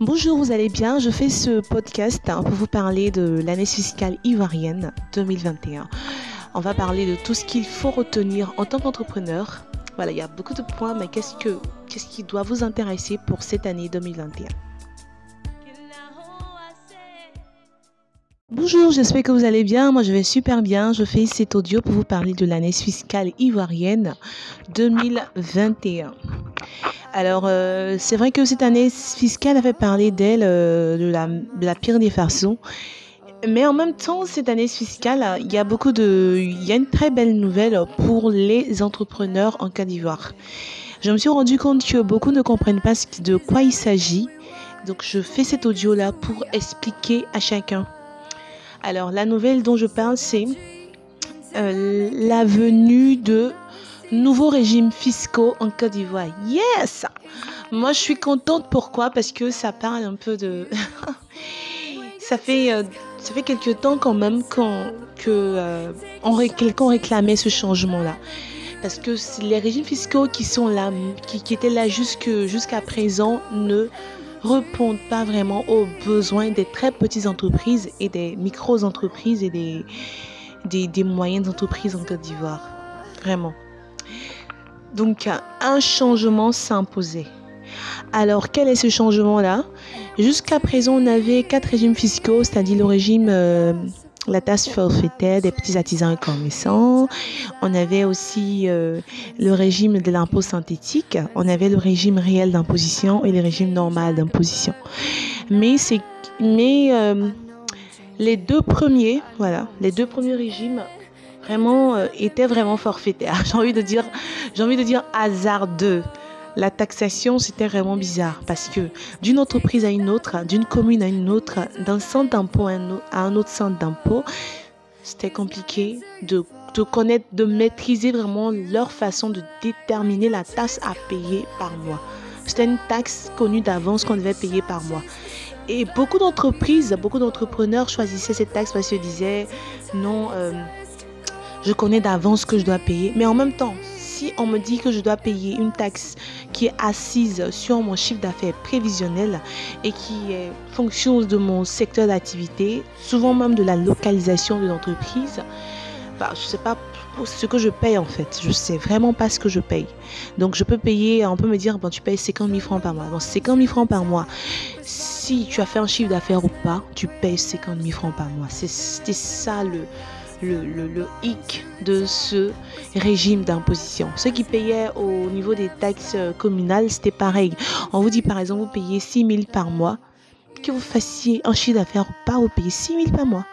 Bonjour, vous allez bien? Je fais ce podcast hein, pour vous parler de l'année fiscale ivoirienne 2021. On va parler de tout ce qu'il faut retenir en tant qu'entrepreneur. Voilà, il y a beaucoup de points, mais qu'est-ce, que, qu'est-ce qui doit vous intéresser pour cette année 2021 Bonjour, j'espère que vous allez bien. Moi, je vais super bien. Je fais cet audio pour vous parler de l'année fiscale ivoirienne 2021. Alors, euh, c'est vrai que cette année fiscale a fait parler d'elle euh, de, la, de la pire des façons. Mais en même temps, cette année fiscale, il y a beaucoup de, il y a une très belle nouvelle pour les entrepreneurs en Côte d'Ivoire. Je me suis rendu compte que beaucoup ne comprennent pas de quoi il s'agit. Donc, je fais cet audio-là pour expliquer à chacun. Alors, la nouvelle dont je parle, c'est euh, la venue de nouveaux régimes fiscaux en Côte d'Ivoire. Yes Moi, je suis contente. Pourquoi? Parce que ça parle un peu de... ça fait... Euh, ça fait quelques temps quand même qu'on que, euh, quelqu'un réclamait ce changement-là. Parce que les régimes fiscaux qui sont là, qui, étaient là jusqu'à présent, ne répondent pas vraiment aux besoins des très petites entreprises et des micro-entreprises et des, des, des moyennes entreprises en Côte d'Ivoire. Vraiment. Donc un changement s'imposait. Alors quel est ce changement-là? Jusqu'à présent, on avait quatre régimes fiscaux, c'est-à-dire le régime euh, la taxe forfaitaire des petits artisans et commerçants. On avait aussi euh, le régime de l'impôt synthétique. On avait le régime réel d'imposition et le régime normal d'imposition. Mais c'est mais euh, les deux premiers, voilà, les deux premiers régimes vraiment euh, étaient vraiment forfaitaires. J'ai envie de dire, j'ai envie de dire hasardeux la taxation, c'était vraiment bizarre parce que d'une entreprise à une autre, d'une commune à une autre, d'un centre d'impôt à un autre centre d'impôt, c'était compliqué de, de, connaître, de maîtriser vraiment leur façon de déterminer la taxe à payer par mois. C'était une taxe connue d'avance qu'on devait payer par mois. Et beaucoup d'entreprises, beaucoup d'entrepreneurs choisissaient cette taxe parce qu'ils disaient non, euh, je connais d'avance ce que je dois payer. Mais en même temps, si on me dit que je dois payer une taxe qui est assise sur mon chiffre d'affaires prévisionnel et qui est fonction de mon secteur d'activité, souvent même de la localisation de l'entreprise, bah, je ne sais pas ce que je paye en fait. Je ne sais vraiment pas ce que je paye. Donc je peux payer, on peut me dire, bon, tu payes 50 000 francs par mois. Donc 50 000 francs par mois, si tu as fait un chiffre d'affaires ou pas, tu payes 50 000 francs par mois. C'était ça le, le, hic de ce régime d'imposition. Ceux qui payaient au niveau des taxes euh, communales, c'était pareil. On vous dit par exemple, vous payez 6 000 par mois, que vous fassiez un chiffre d'affaires ou pas, vous payez 6 000 par mois.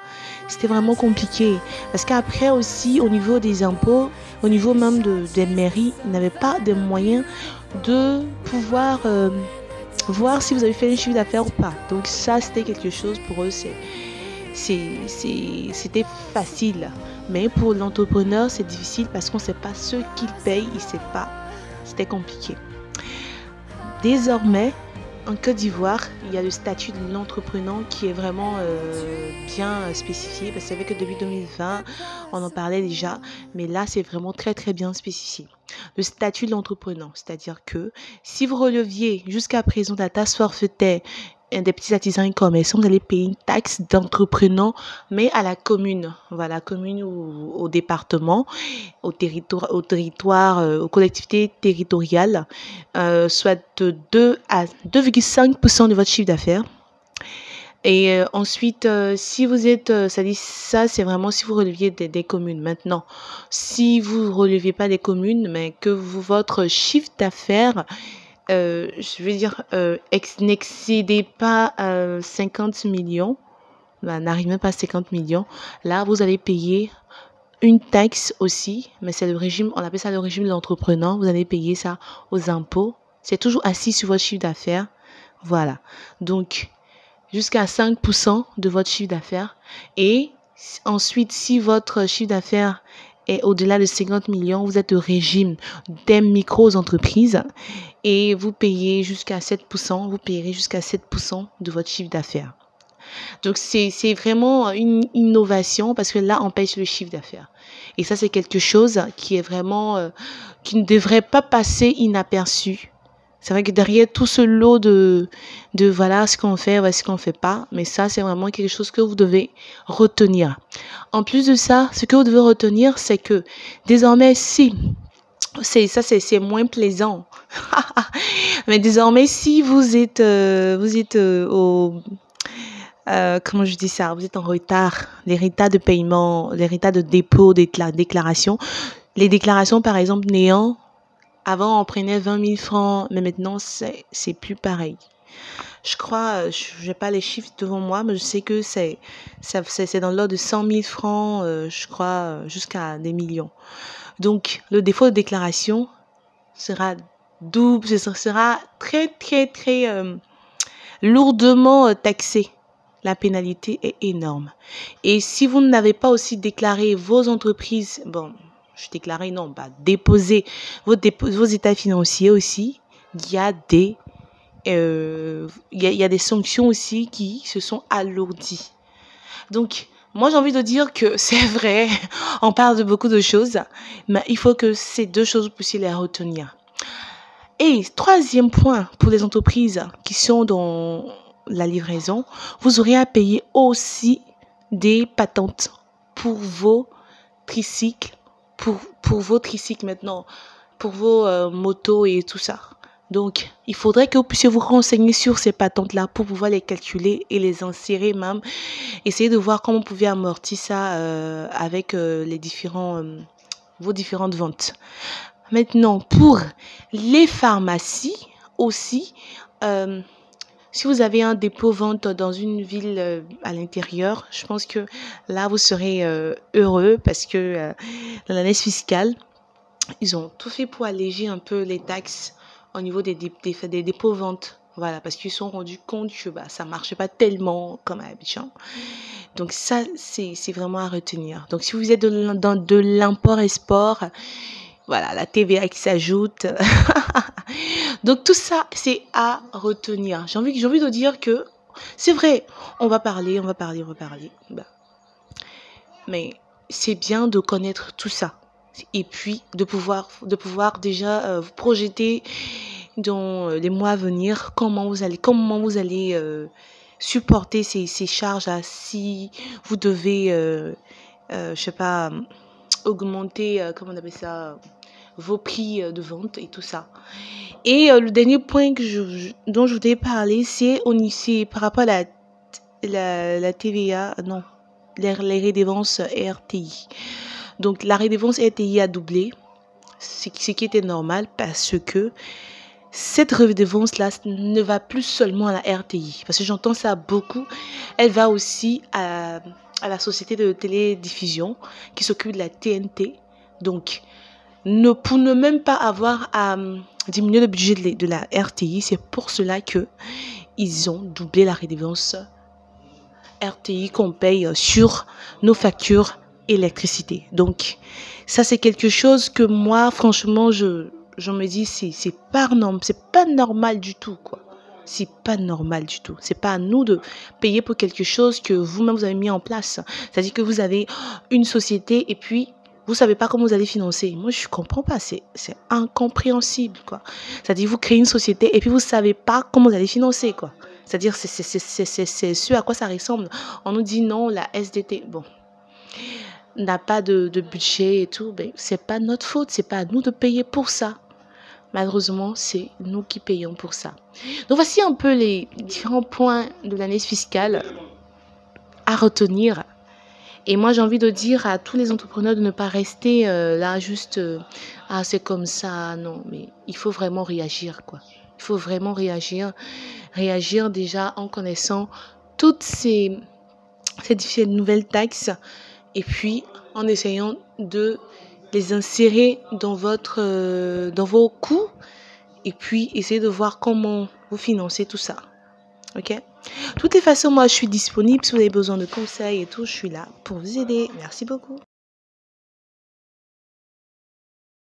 C'était vraiment compliqué. Parce qu'après aussi, au niveau des impôts, au niveau même de, des mairies, ils n'avaient pas de moyens de pouvoir euh, voir si vous avez fait un chiffre d'affaires ou pas. Donc ça, c'était quelque chose pour eux, c'est c'était facile. Mais pour l'entrepreneur, c'est difficile parce qu'on ne sait pas ce qu'il paye, il ne sait pas. C'était compliqué. Désormais, en Côte d'Ivoire, il y a le statut de l'entrepreneur qui est vraiment euh, bien spécifié. Parce que que depuis 2020, on en parlait déjà, mais là, c'est vraiment très très bien spécifié. Le statut de l'entrepreneur, c'est-à-dire que si vous releviez jusqu'à présent la taxe forfaitaire des petits artisans et commerçants, vous allez payer une taxe d'entrepreneur, mais à la commune, voilà, commune ou au département, au territoire, au territoire, euh, aux collectivités territoriales, euh, soit de 2 à 2,5% de votre chiffre d'affaires. Et euh, ensuite, si vous êtes, ça dit ça, c'est vraiment si vous releviez des, communes. Maintenant, si vous relevez pas des communes, mais que votre chiffre d'affaires je veux dire, euh, n'excédez pas 50 euh, millions, bah, n'arrive même pas à 50 millions, là, vous allez payer une taxe aussi, mais c'est le régime, on appelle ça le régime de l'entrepreneur, vous allez payer ça aux impôts. C'est toujours assis sur votre chiffre d'affaires. Voilà. Donc, jusqu'à 5% de votre chiffre d'affaires. Et ensuite, si votre chiffre d'affaires est au-delà de 50 millions, vous êtes au régime des micro-entreprises et vous payez jusqu'à 7%, vous payerez jusqu'à 7% de votre chiffre d'affaires. Donc c'est vraiment une innovation parce que là, on sur le chiffre d'affaires. Et ça, c'est quelque chose qui est vraiment, euh, qui ne devrait pas passer inaperçu C'est vrai que derrière tout ce lot de, de voilà ce qu'on fait, voilà ce qu'on fait pas, mais ça, c'est vraiment quelque chose que vous devez retenir. En plus de ça, ce que vous devez retenir, c'est que désormais, si c'est ça c'est moins plaisant mais désormais si vous êtes euh, vous êtes euh, au euh, comment je dis ça vous êtes en retard les retards de paiement les retards de dépôt des déclarations les déclarations par exemple néant avant on prenait 20 000 francs mais maintenant c'est plus pareil je crois, je n'ai pas les chiffres devant moi, mais je sais que c'est dans l'ordre de 100 000 francs, je crois, jusqu'à des millions. Donc, le défaut de déclaration sera double, ce sera très, très, très euh, lourdement euh, taxé. La pénalité est énorme. Et si vous n'avez pas aussi déclaré vos entreprises, bon, je déclarais non, pas déposer vos, vos états financiers aussi, il y a des euh, il y a des sanctions aussi qui se sont alourdies. Donc, moi, j'ai envie de dire que c'est vrai, on parle de beaucoup de choses, mais il faut que ces deux choses, vous puissiez les retenir. Et troisième point pour les entreprises qui sont dans la livraison, vous aurez à payer aussi des patentes pour vos tricycles, pour, pour vos tricycles maintenant, pour vos euh, motos et tout ça. Donc, il faudrait que vous puissiez vous renseigner sur ces patentes-là pour pouvoir les calculer et les insérer même. Essayez de voir comment vous pouvez amortir ça euh, avec euh, les différents, vos différentes ventes. Maintenant, pour les pharmacies aussi, si vous avez un dépôt-vente dans une ville à l'intérieur, je pense que là, vous serez heureux parce que dans l'année fiscale, ils ont tout fait pour alléger un peu les taxes au niveau des, des, dépôts-ventes. Voilà, parce qu'ils se sont rendus compte que bah, ça ne marchait pas tellement comme à Abidjan. Donc ça, c'est vraiment à retenir. Donc si vous êtes dans de l'import-export, voilà, la TVA qui s'ajoute. Donc tout ça, c'est à retenir. J'ai envie, envie de dire que c'est vrai, on va parler, on va parler, on va parler. Bah. Mais c'est bien de connaître tout ça et puis de pouvoir, de pouvoir déjà euh, vous projeter dans euh, les mois à venir comment vous allez, comment vous allez euh, supporter ces, ces charges si vous devez, je sais pas, augmenter, comment on appelle ça, vos prix de vente et tout ça. Et le dernier point que je, dont je voudrais parler, c'est par rapport à la, la, la TVA, non, les, les rédévances RTI. Donc la redevance RTI a doublé, ce qui était normal parce que cette redevance-là ne va plus seulement à la RTI, parce que j'entends ça beaucoup, elle va aussi à, la société de télédiffusion qui s'occupe de la TNT. Donc, ne, pour ne même pas avoir à hum, diminuer le budget de, la RTI, c'est pour cela que ils ont doublé la redevance RTI qu'on paye sur nos factures électricité. Donc, ça, c'est quelque chose que moi, franchement, je, je me dis, c'est, pas pas normal du tout, quoi. C'est pas normal du tout. C'est pas à nous de payer pour quelque chose que vous-même vous avez mis en place. C'est-à-dire que vous avez une société et puis vous savez pas comment vous allez financer. Moi, je comprends pas. C'est, c'est incompréhensible, quoi. C'est-à-dire vous créez une société et puis vous savez pas comment vous allez financer, quoi. C'est-à-dire c'est, c'est, c'est, ce à quoi ça ressemble. On nous dit non, la SDT. Bon, n'a pas de, budget et tout, ben, c'est pas notre faute, c'est pas à nous de payer pour ça. Malheureusement, c'est nous qui payons pour ça. Donc voici un peu les différents points de l'année fiscale à retenir. Et moi, j'ai envie de dire à tous les entrepreneurs de ne pas rester euh, là juste euh, ah c'est comme ça, non, mais il faut vraiment réagir quoi. Il faut vraiment réagir, réagir déjà en connaissant toutes ces ces nouvelles taxes et puis en essayant de les insérer dans votre euh, dans vos coûts et puis essayer de voir comment vous financez tout ça. OK? De toutes les façons, moi je suis disponible si vous avez besoin de conseils et tout, je suis là pour vous aider. Merci beaucoup.